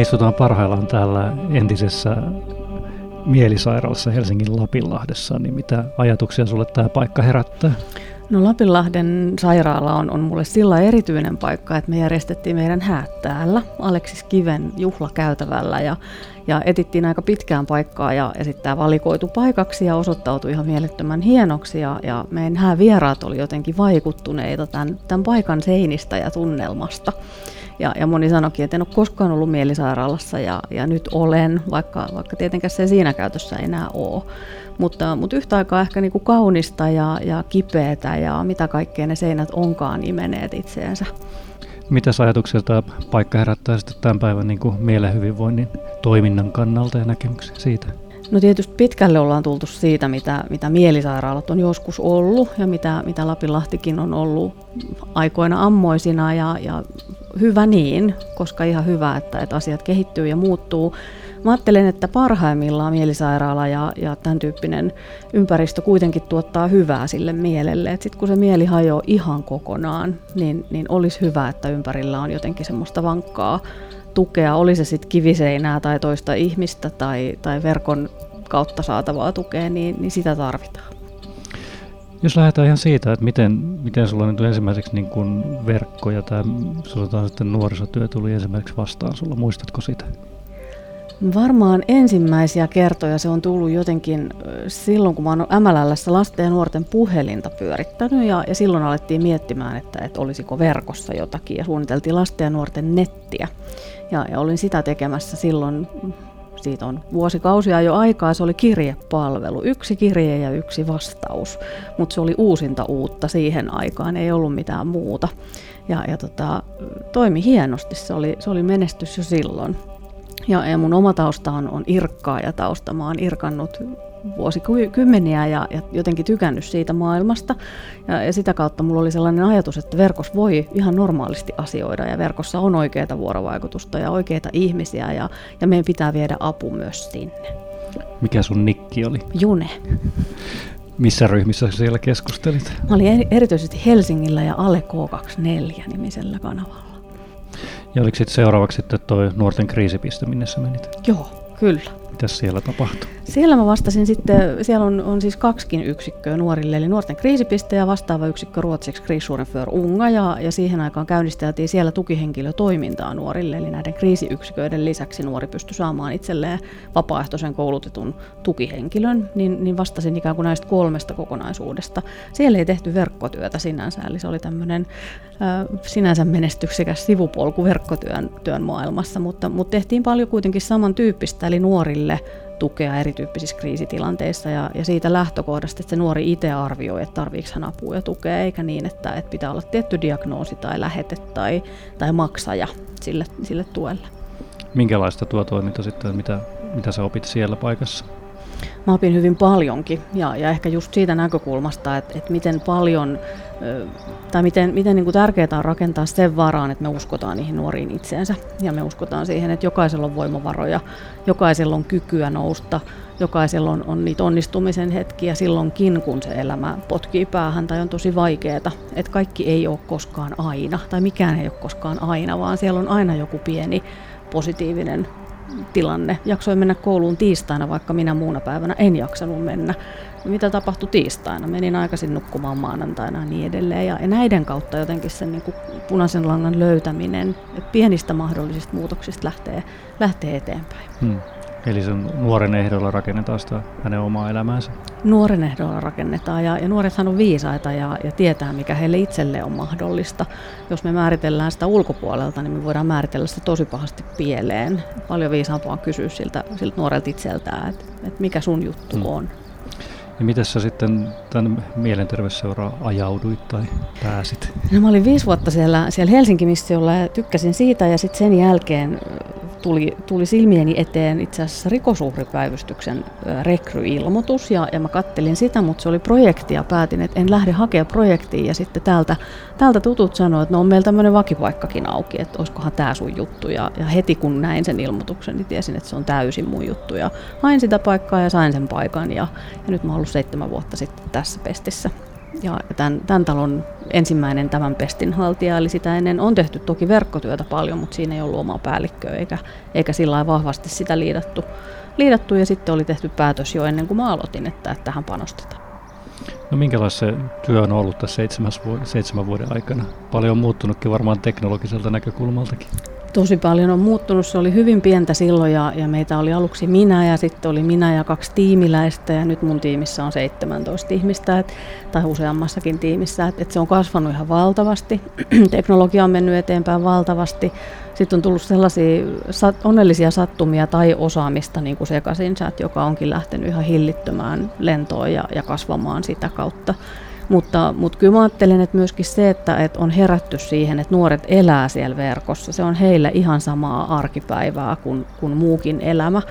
Me istutaan parhaillaan täällä entisessä mielisairaalassa Helsingin Lapinlahdessa, niin mitä ajatuksia sulle tämä paikka herättää? No Lapinlahden sairaala on, on mulle sillä erityinen paikka, että me järjestettiin meidän häät täällä Aleksis Kiven juhlakäytävällä ja, ja etittiin aika pitkään paikkaa ja, ja sitten tämä valikoitu paikaksi ja osoittautui ihan mielettömän hienoksi ja, ja meidän häävieraat oli jotenkin vaikuttuneita tämän, tämän paikan seinistä ja tunnelmasta. Ja, ja moni sanoikin, että en ole koskaan ollut mielisairaalassa ja, ja nyt olen, vaikka, vaikka tietenkään se siinä käytössä ei enää ole. Mutta, mutta yhtä aikaa ehkä niin kuin kaunista ja, ja kipeätä ja mitä kaikkea ne seinät onkaan imeneet itseensä. Mitä ajatuksia tämä paikka herättää sitten tämän päivän niin kuin mielen hyvinvoinnin toiminnan kannalta ja näkemyksiä siitä? No tietysti pitkälle ollaan tultu siitä, mitä, mitä mielisairaalat on joskus ollut ja mitä, mitä Lapinlahtikin on ollut aikoina ammoisina ja, ja hyvä niin, koska ihan hyvä, että, että asiat kehittyy ja muuttuu. Mä ajattelen, että parhaimmillaan mielisairaala ja, ja tämän tyyppinen ympäristö kuitenkin tuottaa hyvää sille mielelle. Sitten kun se mieli hajoaa ihan kokonaan, niin, niin olisi hyvä, että ympärillä on jotenkin semmoista vankkaa tukea, oli se sitten kiviseinää tai toista ihmistä tai, tai verkon kautta saatavaa tukea, niin, niin sitä tarvitaan. Jos lähdetään ihan siitä, että miten, miten sulla nyt ensimmäiseksi niin kun verkko ja tämä sitten nuorisotyö tuli ensimmäiseksi vastaan sulla, muistatko sitä? Varmaan ensimmäisiä kertoja se on tullut jotenkin silloin, kun mä oon MLLssä lasten ja nuorten puhelinta pyörittänyt ja, ja silloin alettiin miettimään, että, että olisiko verkossa jotakin ja suunniteltiin lasten ja nuorten nettiä. Ja, ja olin sitä tekemässä silloin, siitä on vuosikausia jo aikaa, se oli kirjepalvelu, yksi kirje ja yksi vastaus, mutta se oli uusinta uutta siihen aikaan, ei ollut mitään muuta. Ja, ja tota, toimi hienosti, se oli, se oli menestys jo silloin. Ja, ja mun oma tausta on, on irkkaa tausta. Mä oon irkannut vuosikymmeniä ja, ja jotenkin tykännyt siitä maailmasta. Ja, ja sitä kautta mulla oli sellainen ajatus, että verkossa voi ihan normaalisti asioida ja verkossa on oikeita vuorovaikutusta ja oikeita ihmisiä ja, ja meidän pitää viedä apu myös sinne. Mikä sun nikki oli? June. Missä ryhmissä siellä keskustelit? Mä olin erityisesti Helsingillä ja alle K24-nimisellä kanavalla. Ja oliko sitten seuraavaksi sitten tuo nuorten kriisipiste, minne sä menit? Joo, kyllä. Mitäs siellä tapahtui? Siellä mä vastasin sitten, siellä on, on siis kaksikin yksikköä nuorille, eli nuorten kriisipiste ja vastaava yksikkö ruotsiksi Kriisuuden för unga, ja, ja siihen aikaan käynnisteltiin siellä tukihenkilötoimintaa nuorille, eli näiden kriisiyksiköiden lisäksi nuori pystyi saamaan itselleen vapaaehtoisen koulutetun tukihenkilön, niin, niin vastasin ikään kuin näistä kolmesta kokonaisuudesta. Siellä ei tehty verkkotyötä sinänsä, eli se oli tämmöinen äh, sinänsä menestyksekäs sivupolku verkkotyön työn maailmassa, mutta, mutta tehtiin paljon kuitenkin samantyyppistä, eli nuorille tukea erityyppisissä kriisitilanteissa ja, ja siitä lähtökohdasta, että se nuori itse arvioi, että tarvitseeko hän apua ja tukea, eikä niin, että, että pitää olla tietty diagnoosi tai lähete tai, tai maksaja sille, sille tuelle. Minkälaista tuo toiminta sitten, mitä, mitä sä opit siellä paikassa? Mä opin hyvin paljonkin ja, ja ehkä just siitä näkökulmasta, että, että miten paljon tai miten, miten niin kuin tärkeää on rakentaa sen varaan, että me uskotaan niihin nuoriin itseensä ja me uskotaan siihen, että jokaisella on voimavaroja, jokaisella on kykyä nousta, jokaisella on, on niitä onnistumisen hetkiä silloinkin, kun se elämä potkii päähän tai on tosi vaikeaa. Että kaikki ei ole koskaan aina tai mikään ei ole koskaan aina, vaan siellä on aina joku pieni positiivinen tilanne. Jaksoin mennä kouluun tiistaina, vaikka minä muuna päivänä en jaksanut mennä. Mitä tapahtui tiistaina? Menin aikaisin nukkumaan maanantaina ja niin edelleen. Ja, näiden kautta jotenkin sen niin kuin punaisen langan löytäminen, pienistä mahdollisista muutoksista lähtee, lähtee eteenpäin. Hmm. Eli sen nuoren ehdolla rakennetaan sitä hänen omaa elämäänsä? Nuoren ehdolla rakennetaan ja, ja nuorethan on viisaita ja, ja tietää, mikä heille itselle on mahdollista. Jos me määritellään sitä ulkopuolelta, niin me voidaan määritellä sitä tosi pahasti pieleen. Paljon viisaampaa kysyä siltä, siltä nuorelta itseltään, että, että mikä sun juttu hmm. on. Ja miten sä sitten tämän mielenterveysseuraan ajauduit tai pääsit? No, mä olin viisi vuotta siellä, siellä Helsinki-missiolla ja tykkäsin siitä ja sitten sen jälkeen tuli, tuli silmieni eteen itse asiassa rikosuhripäivystyksen rekryilmoitus ja, ja mä kattelin sitä, mutta se oli projekti ja päätin, että en lähde hakemaan projektiin ja sitten täältä, täältä tutut sanoivat, että no on meillä tämmöinen vakipaikkakin auki, että olisikohan tämä sun juttu. Ja, ja heti kun näin sen ilmoituksen, niin tiesin, että se on täysin mun juttu. Ja hain sitä paikkaa ja sain sen paikan. Ja, ja nyt mä oon ollut seitsemän vuotta sitten tässä pestissä. Ja tämän, tämän talon ensimmäinen tämän pestin haltija, eli sitä ennen on tehty toki verkkotyötä paljon, mutta siinä ei ollut omaa päällikköä eikä, eikä sillä vahvasti sitä liidattu, liidattu. Ja sitten oli tehty päätös jo ennen kuin mä aloitin, että, että tähän panostetaan. No minkälaista se työ on ollut tässä seitsemän vuoden aikana? Paljon on muuttunutkin varmaan teknologiselta näkökulmaltakin. Tosi paljon on muuttunut. Se oli hyvin pientä silloin ja, ja meitä oli aluksi minä ja sitten oli minä ja kaksi tiimiläistä ja nyt mun tiimissä on 17 ihmistä et, tai useammassakin tiimissä. Et, et se on kasvanut ihan valtavasti. Teknologia on mennyt eteenpäin valtavasti. Sitten on tullut sellaisia sat, onnellisia sattumia tai osaamista, niin kuin Sekasinsat, joka onkin lähtenyt ihan hillittömään lentoon ja, ja kasvamaan sitä kautta. Mutta, mutta kyllä mä ajattelen, että myöskin se, että, että on herätty siihen, että nuoret elää siellä verkossa, se on heille ihan samaa arkipäivää kuin, kuin muukin elämä.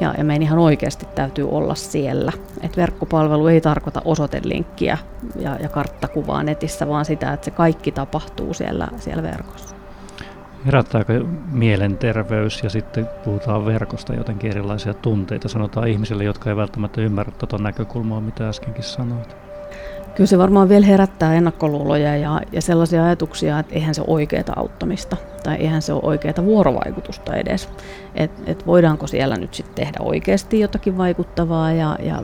Ja, ja meidän ihan oikeasti täytyy olla siellä. Et verkkopalvelu ei tarkoita osoitelinkkiä ja, ja karttakuvaa netissä, vaan sitä, että se kaikki tapahtuu siellä, siellä verkossa. Herättääkö mielenterveys ja sitten puhutaan verkosta jotenkin erilaisia tunteita, sanotaan ihmisille, jotka ei välttämättä ymmärrä tuota näkökulmaa, mitä äskenkin sanoit? Kyllä se varmaan vielä herättää ennakkoluuloja ja, ja sellaisia ajatuksia, että eihän se ole oikeaa auttamista tai eihän se ole oikeaa vuorovaikutusta edes. Että et voidaanko siellä nyt sitten tehdä oikeasti jotakin vaikuttavaa ja, ja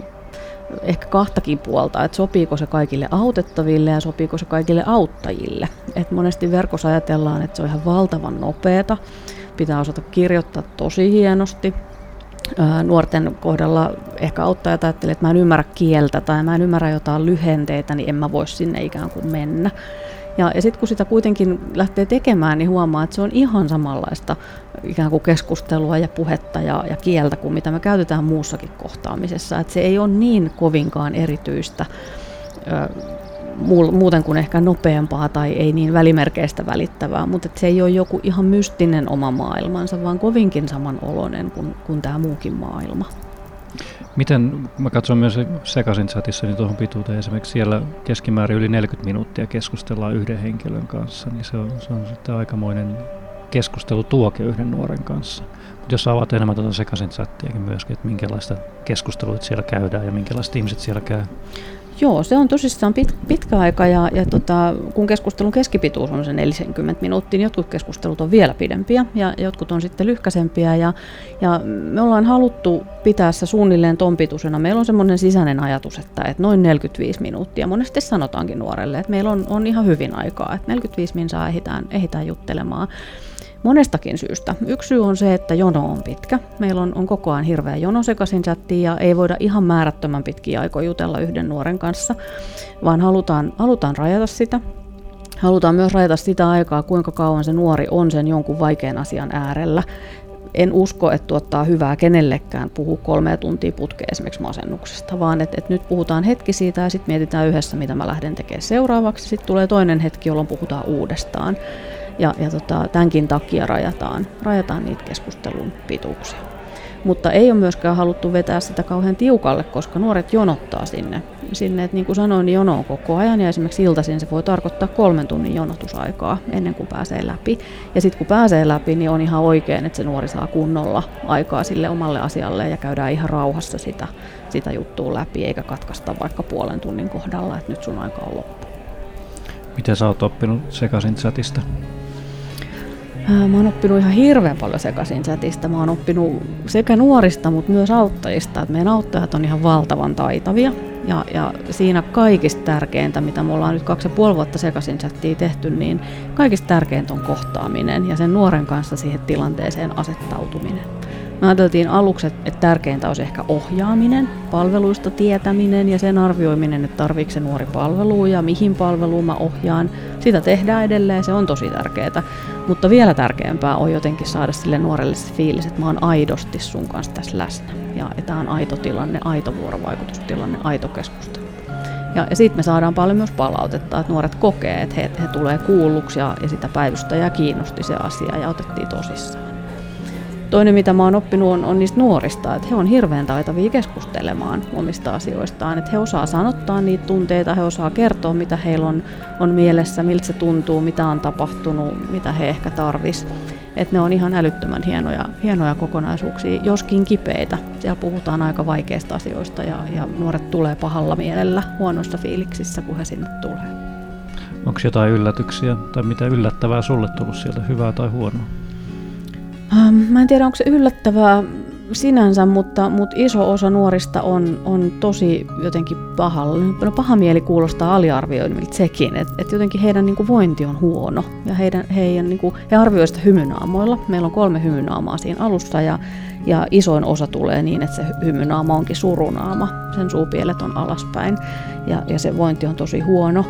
ehkä kahtakin puolta, että sopiiko se kaikille autettaville ja sopiiko se kaikille auttajille. Et monesti verkossa ajatellaan, että se on ihan valtavan nopeata, pitää osata kirjoittaa tosi hienosti, nuorten kohdalla ehkä auttajat ajattelee, että mä en ymmärrä kieltä tai mä en ymmärrä jotain lyhenteitä, niin en mä voi sinne ikään kuin mennä. Ja, ja sitten kun sitä kuitenkin lähtee tekemään, niin huomaa, että se on ihan samanlaista ikään kuin keskustelua ja puhetta ja, ja kieltä kuin mitä me käytetään muussakin kohtaamisessa. Että se ei ole niin kovinkaan erityistä muuten kuin ehkä nopeampaa tai ei niin välimerkeistä välittävää, mutta se ei ole joku ihan mystinen oma maailmansa, vaan kovinkin samanoloinen kuin, kuin tämä muukin maailma. Miten, mä katson myös sekaisin chatissa, niin tuohon pituuteen esimerkiksi siellä keskimäärin yli 40 minuuttia keskustellaan yhden henkilön kanssa, niin se on, se on sitten aikamoinen keskustelu tuoke yhden nuoren kanssa. Mutta jos avaat enemmän tuota sekaisin chattiakin myöskin, että minkälaista keskustelua siellä käydään ja minkälaiset ihmiset siellä käy. Joo, se on tosissaan pit, pitkä aika ja, ja tota, kun keskustelun keskipituus on se 40 minuuttia, niin jotkut keskustelut on vielä pidempiä ja jotkut on sitten lyhkäsempiä ja, ja me ollaan haluttu pitää se suunnilleen ton pituisena. Meillä on semmoinen sisäinen ajatus, että, että noin 45 minuuttia. Monesti sanotaankin nuorelle, että meillä on, on ihan hyvin aikaa, että 45 minuuttia ehditään, ehditään juttelemaan. Monestakin syystä. Yksi syy on se, että jono on pitkä. Meillä on, on koko ajan hirveä jono sekaisin chattiin ja ei voida ihan määrättömän pitkiä aikoja jutella yhden nuoren kanssa, vaan halutaan, halutaan rajata sitä. Halutaan myös rajata sitä aikaa, kuinka kauan se nuori on sen jonkun vaikean asian äärellä. En usko, että tuottaa hyvää kenellekään puhua kolme tuntia putkeen esimerkiksi masennuksesta, vaan että, että nyt puhutaan hetki siitä ja sitten mietitään yhdessä, mitä mä lähden tekemään seuraavaksi. Sitten tulee toinen hetki, jolloin puhutaan uudestaan. Ja, ja tota, tämänkin takia rajataan, rajataan niitä keskustelun pituuksia. Mutta ei ole myöskään haluttu vetää sitä kauhean tiukalle, koska nuoret jonottaa sinne. sinne että niin kuin sanoin, niin jono on koko ajan ja esimerkiksi iltaisin se voi tarkoittaa kolmen tunnin jonotusaikaa ennen kuin pääsee läpi. Ja sitten kun pääsee läpi, niin on ihan oikein, että se nuori saa kunnolla aikaa sille omalle asialle ja käydään ihan rauhassa sitä, sitä juttua läpi, eikä katkaista vaikka puolen tunnin kohdalla, että nyt sun aika on loppu. Miten sä oot oppinut sekaisin chatista? Mä oon oppinut ihan hirveän paljon sekaisin chatista. Mä oon oppinut sekä nuorista, mutta myös auttajista. Et meidän auttajat on ihan valtavan taitavia. Ja, ja siinä kaikista tärkeintä, mitä me ollaan nyt kaksi ja puoli vuotta sekaisin chattia tehty, niin kaikista tärkeintä on kohtaaminen ja sen nuoren kanssa siihen tilanteeseen asettautuminen. Me ajateltiin aluksi, että tärkeintä olisi ehkä ohjaaminen, palveluista tietäminen ja sen arvioiminen, että tarviiko se nuori palvelua ja mihin palveluun mä ohjaan. Sitä tehdään edelleen, se on tosi tärkeää. Mutta vielä tärkeämpää on jotenkin saada sille nuorelle se fiilis, että mä oon aidosti sun kanssa tässä läsnä. Ja tämä on aito tilanne, aito vuorovaikutustilanne, aito keskustelu. Ja, ja siitä me saadaan paljon myös palautetta, että nuoret kokee, että he, he tulee kuulluksi ja, ja sitä päivystäjää kiinnosti se asia ja otettiin tosissaan. Toinen, mitä mä oon oppinut, on, on niistä nuorista, että he on hirveän taitavia keskustelemaan omista asioistaan. Että he osaa sanottaa niitä tunteita, he osaa kertoa, mitä heillä on, on mielessä, miltä se tuntuu, mitä on tapahtunut, mitä he ehkä tarvis. että ne on ihan älyttömän hienoja, hienoja kokonaisuuksia, joskin kipeitä. Siellä puhutaan aika vaikeista asioista ja, ja nuoret tulee pahalla mielellä huonossa fiiliksissä, kun he sinne tulee. Onko jotain yllätyksiä tai mitä yllättävää sulle tullut sieltä, hyvää tai huonoa? Ähm, mä en tiedä, onko se yllättävää sinänsä, mutta, mutta iso osa nuorista on, on tosi jotenkin pahalla. No, paha mieli kuulostaa aliarvioinnilta sekin, että et jotenkin heidän niin kuin, vointi on huono. Ja heidän, heidän, niin kuin, he arvioivat sitä hymynaamoilla. Meillä on kolme hymynaamaa siinä alussa ja, ja isoin osa tulee niin, että se hymynaama onkin surunaama. Sen suupielet on alaspäin ja, ja se vointi on tosi huono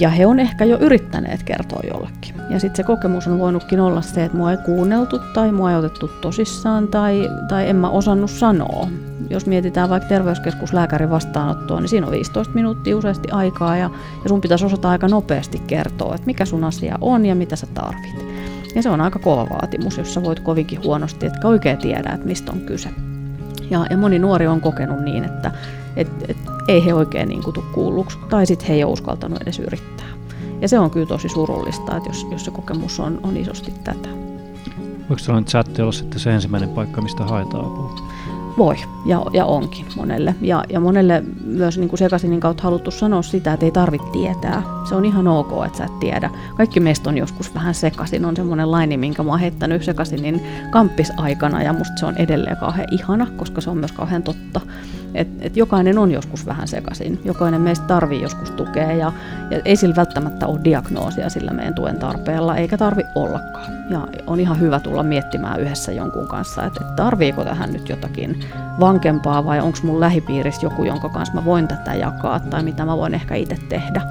ja he on ehkä jo yrittäneet kertoa jollekin. Ja sitten se kokemus on voinutkin olla se, että mua ei kuunneltu tai mua ei otettu tosissaan tai, tai en mä osannut sanoa. Jos mietitään vaikka terveyskeskuslääkärin vastaanottoa, niin siinä on 15 minuuttia useasti aikaa ja, ja sun pitäisi osata aika nopeasti kertoa, että mikä sun asia on ja mitä sä tarvit. Ja se on aika kova vaatimus, jos sä voit kovinkin huonosti, etkä oikein tiedä, että mistä on kyse. Ja, ja moni nuori on kokenut niin, että et, et, ei he oikein niin tule kuulluksi, tai sitten he ei ole uskaltanut edes yrittää. Ja se on kyllä tosi surullista, että jos, jos se kokemus on, on isosti tätä. Voiko sellainen chatti olla sitten se ensimmäinen paikka, mistä haetaan apua? Voi, ja, ja onkin monelle. Ja, ja monelle myös niin kuin sekaisinin kautta haluttu sanoa sitä, että ei tarvitse tietää. Se on ihan ok, että sä et tiedä. Kaikki meistä on joskus vähän sekaisin. On semmoinen laini, minkä mä oon heittänyt sekaisinin kamppisaikana, ja musta se on edelleen kauhean ihana, koska se on myös kauhean totta. Et, et jokainen on joskus vähän sekaisin. Jokainen meistä tarvii joskus tukea, ja, ja ei sillä välttämättä ole diagnoosia sillä meidän tuen tarpeella, eikä tarvi ollakaan. Ja on ihan hyvä tulla miettimään yhdessä jonkun kanssa, että et tarviiko tähän nyt jotakin vankempaa vai onko mun lähipiirissä joku, jonka kanssa mä voin tätä jakaa tai mitä mä voin ehkä itse tehdä.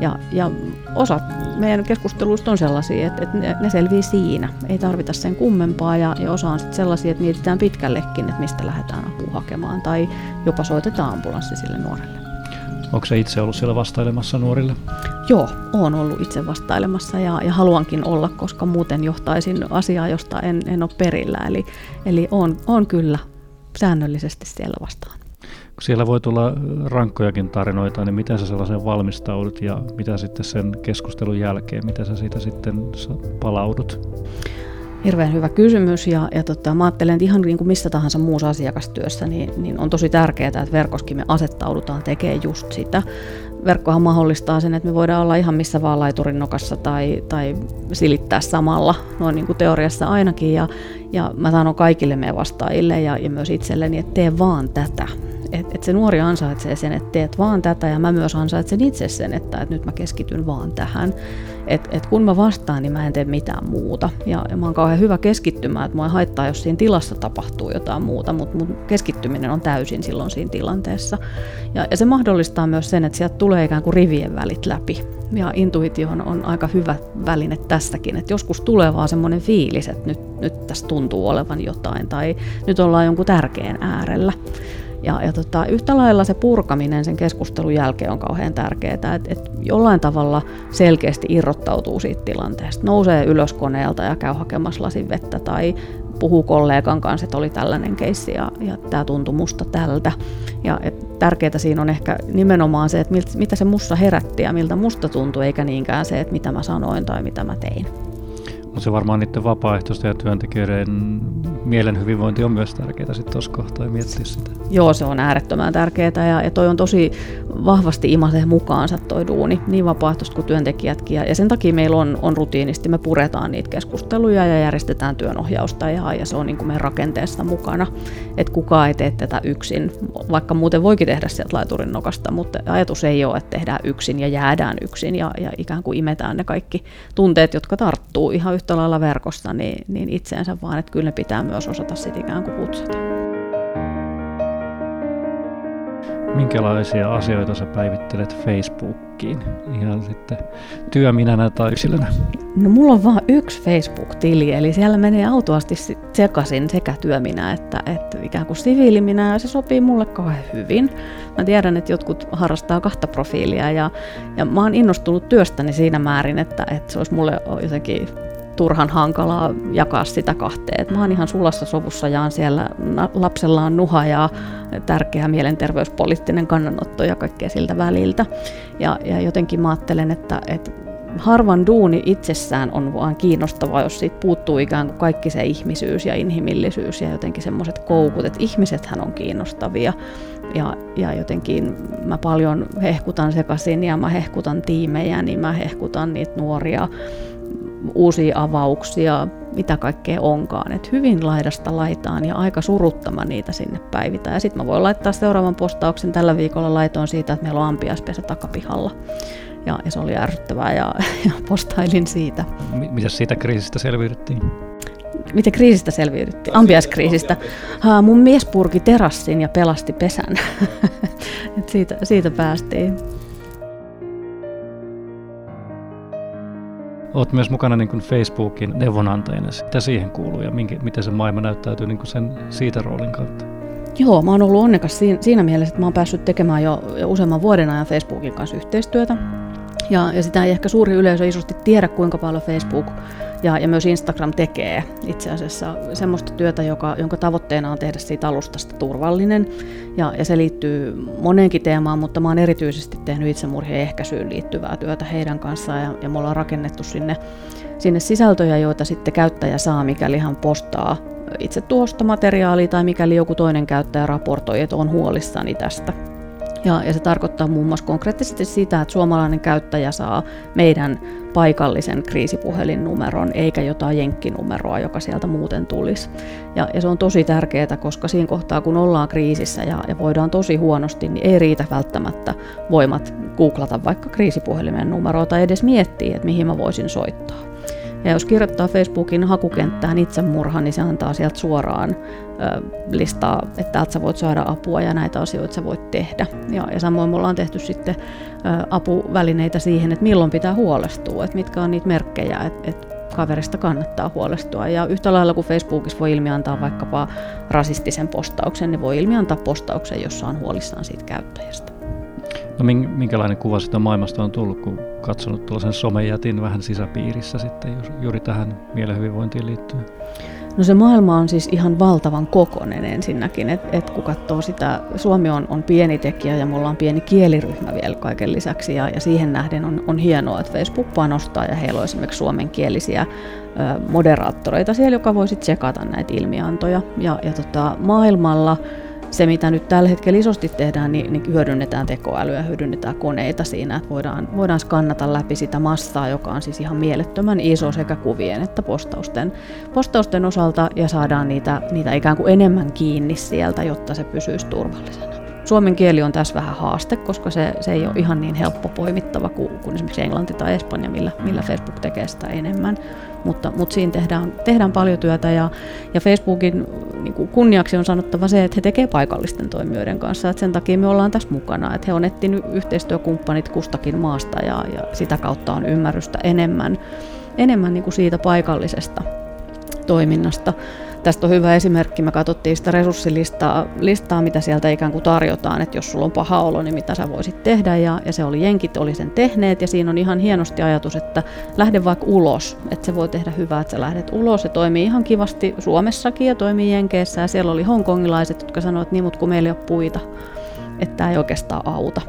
Ja, ja osa meidän keskusteluista on sellaisia, että, että ne, ne selvii siinä. Ei tarvita sen kummempaa ja, ja osa on sitten sellaisia, että mietitään pitkällekin, että mistä lähdetään apua hakemaan tai jopa soitetaan ambulanssi sille nuorelle. Onko se itse ollut siellä vastailemassa nuorille? Joo, olen ollut itse vastailemassa ja, ja haluankin olla, koska muuten johtaisin asiaa, josta en, en ole perillä. Eli, eli on, on kyllä säännöllisesti siellä vastaan. Siellä voi tulla rankkojakin tarinoita, niin miten sä sellaisen valmistaudut ja mitä sitten sen keskustelun jälkeen, mitä sä siitä sitten palaudut? Hirveän hyvä kysymys ja, ja tota, mä ajattelen, että ihan niin kuin missä tahansa muussa asiakastyössä, niin, niin on tosi tärkeää, että verkoskin me asettaudutaan tekemään just sitä. Verkkohan mahdollistaa sen, että me voidaan olla ihan missä vaan laiturin nokassa tai, tai silittää samalla, noin niin kuin teoriassa ainakin. Ja, ja mä sanon kaikille meidän vastaajille ja, ja myös itselleni, että tee vaan tätä että et se nuori ansaitsee sen, että teet vaan tätä ja mä myös ansaitsen itse sen, että, että nyt mä keskityn vaan tähän. Että et kun mä vastaan, niin mä en tee mitään muuta. Ja, ja mä oon kauhean hyvä keskittymään, että mua ei haittaa, jos siinä tilassa tapahtuu jotain muuta, mutta mun keskittyminen on täysin silloin siinä tilanteessa. Ja, ja se mahdollistaa myös sen, että sieltä tulee ikään kuin rivien välit läpi. Ja intuitio on, on aika hyvä väline tässäkin, että joskus tulee vaan semmoinen fiilis, että nyt, nyt tässä tuntuu olevan jotain tai nyt ollaan jonkun tärkeän äärellä. Ja, ja tota, yhtä lailla se purkaminen sen keskustelun jälkeen on kauhean tärkeää, että et jollain tavalla selkeästi irrottautuu siitä tilanteesta. Nousee ylös koneelta ja käy hakemassa lasin vettä tai puhuu kollegan kanssa, että oli tällainen keissi ja, ja tämä tuntui musta tältä. Ja tärkeää siinä on ehkä nimenomaan se, että mitä se mussa herätti ja miltä musta tuntui, eikä niinkään se, että mitä mä sanoin tai mitä mä tein. Mutta se varmaan niiden vapaaehtoisten ja työntekijöiden mielen hyvinvointi on myös tärkeää sitten tuossa kohtaa ja miettiä sitä. Joo, se on äärettömän tärkeää ja, ja toi on tosi vahvasti imase mukaansa toi duuni, niin vapaaehtoiset kuin työntekijätkin. Ja, ja sen takia meillä on, on rutiinisti, me puretaan niitä keskusteluja ja järjestetään työnohjausta ja, ja se on niin kuin meidän rakenteessa mukana. Että kukaan ei tee tätä yksin, vaikka muuten voikin tehdä sieltä laiturin nokasta, mutta ajatus ei ole, että tehdään yksin ja jäädään yksin ja, ja ikään kuin imetään ne kaikki tunteet, jotka tarttuu ihan yhtä lailla verkosta, niin, niin itseensä vaan, että kyllä ne pitää myös osata sitten ikään kuin putsata. Minkälaisia asioita sä päivittelet Facebookiin ihan sitten työminänä tai yksilönä? No mulla on vain yksi Facebook-tili, eli siellä menee autuasti sekaisin sekä työminä että, että ikään kuin siviiliminä, ja se sopii mulle kauhean hyvin. Mä tiedän, että jotkut harrastaa kahta profiilia, ja, ja mä oon innostunut työstäni siinä määrin, että, että se olisi mulle jotenkin turhan hankalaa jakaa sitä kahteen. Mä oon ihan sulassa sovussa, jaan siellä lapsella on nuha ja tärkeä mielenterveyspoliittinen kannanotto ja kaikkea siltä väliltä. Ja, ja jotenkin mä ajattelen, että, että harvan duuni itsessään on vaan kiinnostavaa, jos siitä puuttuu ikään kuin kaikki se ihmisyys ja inhimillisyys ja jotenkin semmoiset koukut, että ihmisethän on kiinnostavia. Ja, ja jotenkin mä paljon hehkutan sekaisin ja mä hehkutan tiimejä, niin mä hehkutan niitä nuoria uusia avauksia, mitä kaikkea onkaan. Et hyvin laidasta laitaan ja aika suruttama niitä sinne päivitään. Ja sitten mä voin laittaa seuraavan postauksen tällä viikolla laitoon siitä, että meillä on ampiaispesä takapihalla. Ja, ja se oli ärsyttävää ja, ja postailin siitä. Miten siitä kriisistä selviydyttiin? Miten kriisistä selviydyttiin? Ampiaiskriisistä. Ha, mun mies purki terassin ja pelasti pesän. Et siitä, siitä päästiin. Olet myös mukana niin kuin Facebookin neuvonantajana. Mitä siihen kuuluu ja minkä, miten se maailma näyttäytyy niin kuin sen siitä roolin kautta? Joo, mä oon ollut onnekas siinä, siinä mielessä, että mä oon päässyt tekemään jo, jo useamman vuoden ajan Facebookin kanssa yhteistyötä. Ja, ja sitä ei ehkä suuri yleisö isosti tiedä, kuinka paljon Facebook ja, ja myös Instagram tekee itse asiassa semmoista työtä, joka, jonka tavoitteena on tehdä siitä alustasta turvallinen. Ja, ja se liittyy moneenkin teemaan, mutta mä oon erityisesti tehnyt itsemurhien ehkäisyyn liittyvää työtä heidän kanssaan. Ja, ja me ollaan rakennettu sinne, sinne sisältöjä, joita sitten käyttäjä saa, mikäli hän postaa itse tuosta materiaalia tai mikäli joku toinen käyttäjä raportoi, että on huolissani tästä. Ja, ja se tarkoittaa muun muassa konkreettisesti sitä, että suomalainen käyttäjä saa meidän paikallisen kriisipuhelinnumeron, eikä jotain jenkkinumeroa, joka sieltä muuten tulisi. Ja, ja se on tosi tärkeää, koska siinä kohtaa, kun ollaan kriisissä ja, ja voidaan tosi huonosti, niin ei riitä välttämättä voimat googlata vaikka kriisipuhelimen numeroa tai edes miettiä, että mihin mä voisin soittaa. Ja jos kirjoittaa Facebookin hakukenttään itsemurha, niin se antaa sieltä suoraan ö, listaa, että täältä sä voit saada apua ja näitä asioita sä voit tehdä. Ja, ja samoin me ollaan tehty sitten ö, apuvälineitä siihen, että milloin pitää huolestua, että mitkä on niitä merkkejä, että, että kaverista kannattaa huolestua. Ja yhtä lailla kuin Facebookissa voi ilmiantaa vaikkapa rasistisen postauksen, niin voi ilmiantaa postauksen, jossa on huolissaan siitä käyttäjästä. No minkälainen kuva sitä maailmasta on tullut, kun katsonut tuollaisen somejätin vähän sisäpiirissä sitten juuri tähän mielen hyvinvointiin liittyen? No se maailma on siis ihan valtavan kokonen ensinnäkin, että et kun katsoo sitä, Suomi on, on pieni tekijä ja me ollaan pieni kieliryhmä vielä kaiken lisäksi ja, ja siihen nähden on, on hienoa, että Facebook panostaa ja heillä on esimerkiksi suomenkielisiä ö, moderaattoreita siellä, joka voi sitten tsekata näitä ilmiantoja ja, ja tota, maailmalla se, mitä nyt tällä hetkellä isosti tehdään, niin, niin hyödynnetään tekoälyä, hyödynnetään koneita siinä, että voidaan, voidaan skannata läpi sitä massaa, joka on siis ihan mielettömän iso sekä kuvien että postausten, postausten osalta ja saadaan niitä, niitä ikään kuin enemmän kiinni sieltä, jotta se pysyisi turvallisena. Suomen kieli on tässä vähän haaste, koska se, se ei ole ihan niin helppo poimittava kuin, kuin esimerkiksi englanti tai espanja, millä, millä Facebook tekee sitä enemmän. Mutta, mutta siinä tehdään, tehdään paljon työtä ja, ja Facebookin niin kuin kunniaksi on sanottava se, että he tekevät paikallisten toimijoiden kanssa. Että sen takia me ollaan tässä mukana. Että he on etsinyt yhteistyökumppanit kustakin maasta ja, ja sitä kautta on ymmärrystä enemmän, enemmän niin kuin siitä paikallisesta toiminnasta. Tästä on hyvä esimerkki. Me katsottiin sitä resurssilistaa, listaa, mitä sieltä ikään kuin tarjotaan, että jos sulla on paha olo, niin mitä sä voisit tehdä. Ja, ja se oli jenkit, oli sen tehneet ja siinä on ihan hienosti ajatus, että lähde vaikka ulos. Että se voi tehdä hyvää, että sä lähdet ulos. Se toimii ihan kivasti Suomessakin ja toimii Jenkeissä. Ja siellä oli hongkongilaiset, jotka sanoivat, että niin, mutta kun meillä ei ole puita, että tämä ei oikeastaan auta.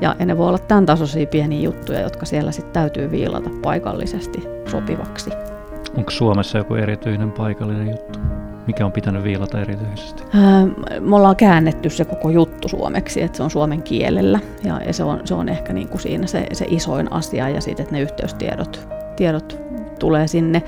Ja, ne voi olla tämän tasoisia pieniä juttuja, jotka siellä sitten täytyy viilata paikallisesti sopivaksi. Onko Suomessa joku erityinen paikallinen juttu? Mikä on pitänyt viilata erityisesti? me ollaan käännetty se koko juttu suomeksi, että se on suomen kielellä. Ja, ja se, on, se on ehkä niin kuin siinä se, se isoin asia ja sitten, että ne yhteystiedot tiedot tulee sinne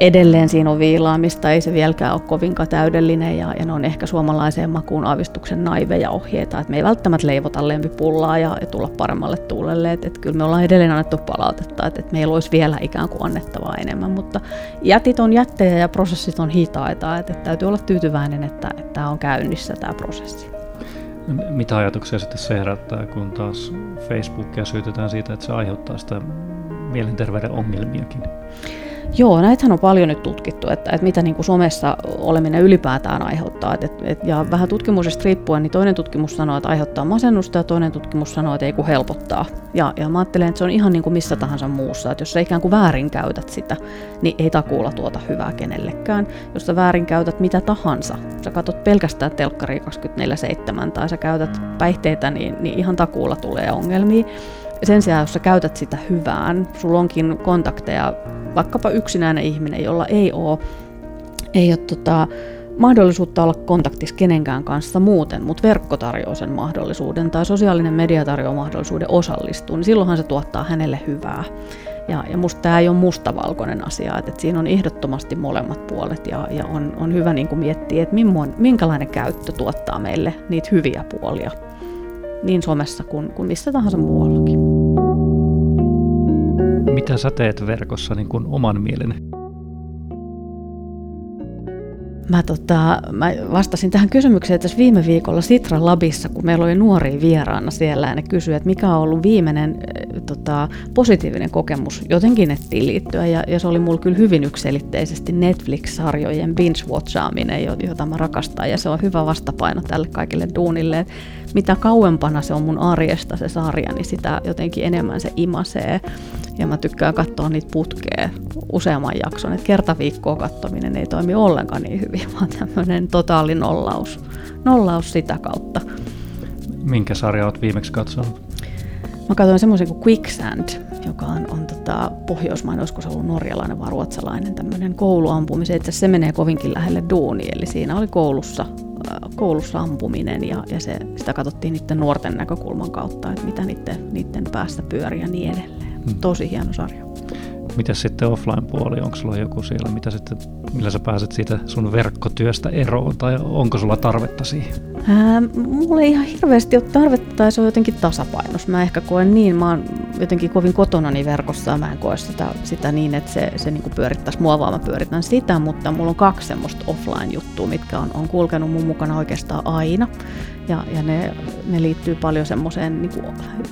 edelleen siinä on viilaamista, ei se vieläkään ole kovinkaan täydellinen ja, ja ne on ehkä suomalaiseen makuun aavistuksen naiveja ohjeita, että me ei välttämättä leivota lempipullaa ja, ja tulla paremmalle tuulelle, että et kyllä me ollaan edelleen annettu palautetta, että et meillä olisi vielä ikään kuin annettavaa enemmän, mutta jätit on jättejä ja prosessit on hitaita, että et täytyy olla tyytyväinen, että tämä on käynnissä tämä prosessi. Mitä ajatuksia sitten se herättää, kun taas Facebookia syytetään siitä, että se aiheuttaa sitä mielenterveyden ongelmiakin? Joo, näitähän on paljon nyt tutkittu, että, että mitä niin kuin somessa oleminen ylipäätään aiheuttaa. Et, et, ja vähän tutkimuksesta riippuen, niin toinen tutkimus sanoo, että aiheuttaa masennusta ja toinen tutkimus sanoo, että ei kun helpottaa. Ja, ja mä ajattelen, että se on ihan niin kuin missä tahansa muussa, että jos sä ikään kuin väärinkäytät sitä, niin ei takuulla tuota hyvää kenellekään. Jos sä väärinkäytät mitä tahansa, sä katsot pelkästään telkkari 24-7 tai sä käytät päihteitä, niin, niin ihan takuulla tulee ongelmia. Sen sijaan, jos sä käytät sitä hyvään, sulla onkin kontakteja, vaikkapa yksinäinen ihminen, jolla ei ole, ei ole tota, mahdollisuutta olla kontaktissa kenenkään kanssa muuten, mutta verkko tarjoaa sen mahdollisuuden tai sosiaalinen media tarjoaa mahdollisuuden osallistua, niin silloinhan se tuottaa hänelle hyvää. Ja, ja musta tämä ei ole mustavalkoinen asia, että, että siinä on ehdottomasti molemmat puolet ja, ja on, on hyvä niin kuin miettiä, että minkälainen käyttö tuottaa meille niitä hyviä puolia niin somessa kuin, kuin missä tahansa muuallakin. Mitä sä teet verkossa niin kuin oman mielen Mä, tota, mä vastasin tähän kysymykseen tässä viime viikolla Sitran Labissa, kun meillä oli nuoria vieraana siellä ja ne kysyivät, että mikä on ollut viimeinen tota, positiivinen kokemus jotenkin nettiin liittyen. Ja, ja se oli mulla kyllä hyvin ykselitteisesti Netflix-sarjojen binge-watchaaminen, jota mä rakastan. Ja se on hyvä vastapaino tälle kaikille duunille. Mitä kauempana se on mun arjesta se sarja, niin sitä jotenkin enemmän se imasee. Ja mä tykkään katsoa niitä putkea useamman jakson. Että kerta viikkoa katsominen ei toimi ollenkaan niin hyvin, vaan tämmöinen totaali nollaus, nollaus sitä kautta. Minkä sarja olet viimeksi katsonut? Mä katsoin semmoisen kuin Quicksand, joka on, on tota, pohjoismainen, olisiko se ollut norjalainen vai ruotsalainen, tämmöinen kouluampumisen. Itse se menee kovinkin lähelle duuni, eli siinä oli koulussa, äh, koulussa ampuminen ja, ja se, sitä katsottiin niiden nuorten näkökulman kautta, että mitä niiden, niiden päästä pyörii ja niin edelleen. Hmm. Tosi hieno sarja. Mitä sitten offline-puoli, onko sulla joku siellä, mitä sitten, millä sä pääset siitä sun verkkotyöstä eroon, tai onko sulla tarvetta siihen? Ää, mulla ei ihan hirveästi ole tarvetta, tai se on jotenkin tasapainos. Mä ehkä koen niin, mä oon jotenkin kovin kotonani verkossa, ja mä en koe sitä, sitä niin, että se, se niin pyörittäisi mua, vaan mä pyöritän sitä, mutta mulla on kaksi semmoista offline-juttua, mitkä on, on kulkenut mun mukana oikeastaan aina. Ja, ja ne, ne liittyy paljon semmoiseen niin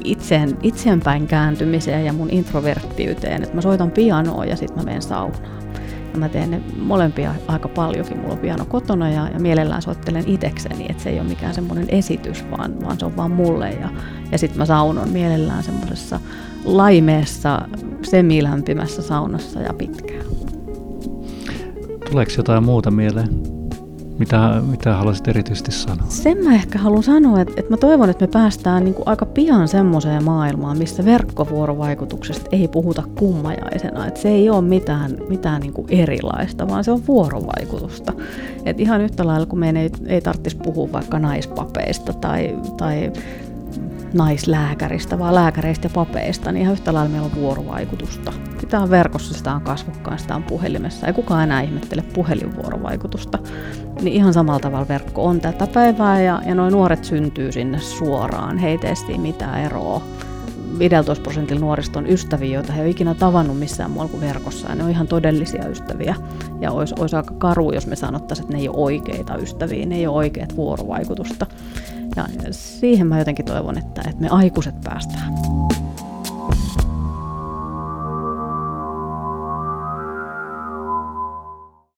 itseen, itseenpäin kääntymiseen ja mun introverttiyteen. Että mä soitan pianoa ja sitten mä menen saunaan. Mä teen ne molempia aika paljonkin. Mulla on piano kotona ja, ja mielellään soittelen itekseni, että se ei ole mikään semmoinen esitys, vaan, vaan se on vaan mulle. Ja, ja sitten mä saunon mielellään semmoisessa laimeessa, semilämpimässä saunassa ja pitkään. Tuleeko jotain muuta mieleen? Mitä, mitä haluaisit erityisesti sanoa? Sen mä ehkä haluan sanoa, että, että mä toivon, että me päästään niin kuin aika pian semmoiseen maailmaan, missä verkkovuorovaikutuksesta ei puhuta kummajaisena. Että se ei ole mitään, mitään niin kuin erilaista, vaan se on vuorovaikutusta. Et ihan yhtä lailla, kun meidän ei, ei tarvitsisi puhua vaikka naispapeista tai, tai naislääkäristä, vaan lääkäreistä ja papeista, niin ihan yhtä lailla meillä on vuorovaikutusta. Sitä on verkossa, sitä on kasvokkaan, sitä on puhelimessa. Ei kukaan enää ihmettele puhelinvuorovaikutusta. Niin ihan samalla tavalla verkko on tätä päivää ja, ja noin nuoret syntyy sinne suoraan. Heitä ei mitään eroa 15 prosentilla nuorista on ystäviä, joita he ei ole ikinä tavannut missään muualla kuin verkossa. Ja ne on ihan todellisia ystäviä. Ja olisi, olisi aika karu, jos me sanottaisiin, että ne ei ole oikeita ystäviä, ne ei ole oikeat vuorovaikutusta. Ja siihen mä jotenkin toivon, että, että me aikuiset päästään.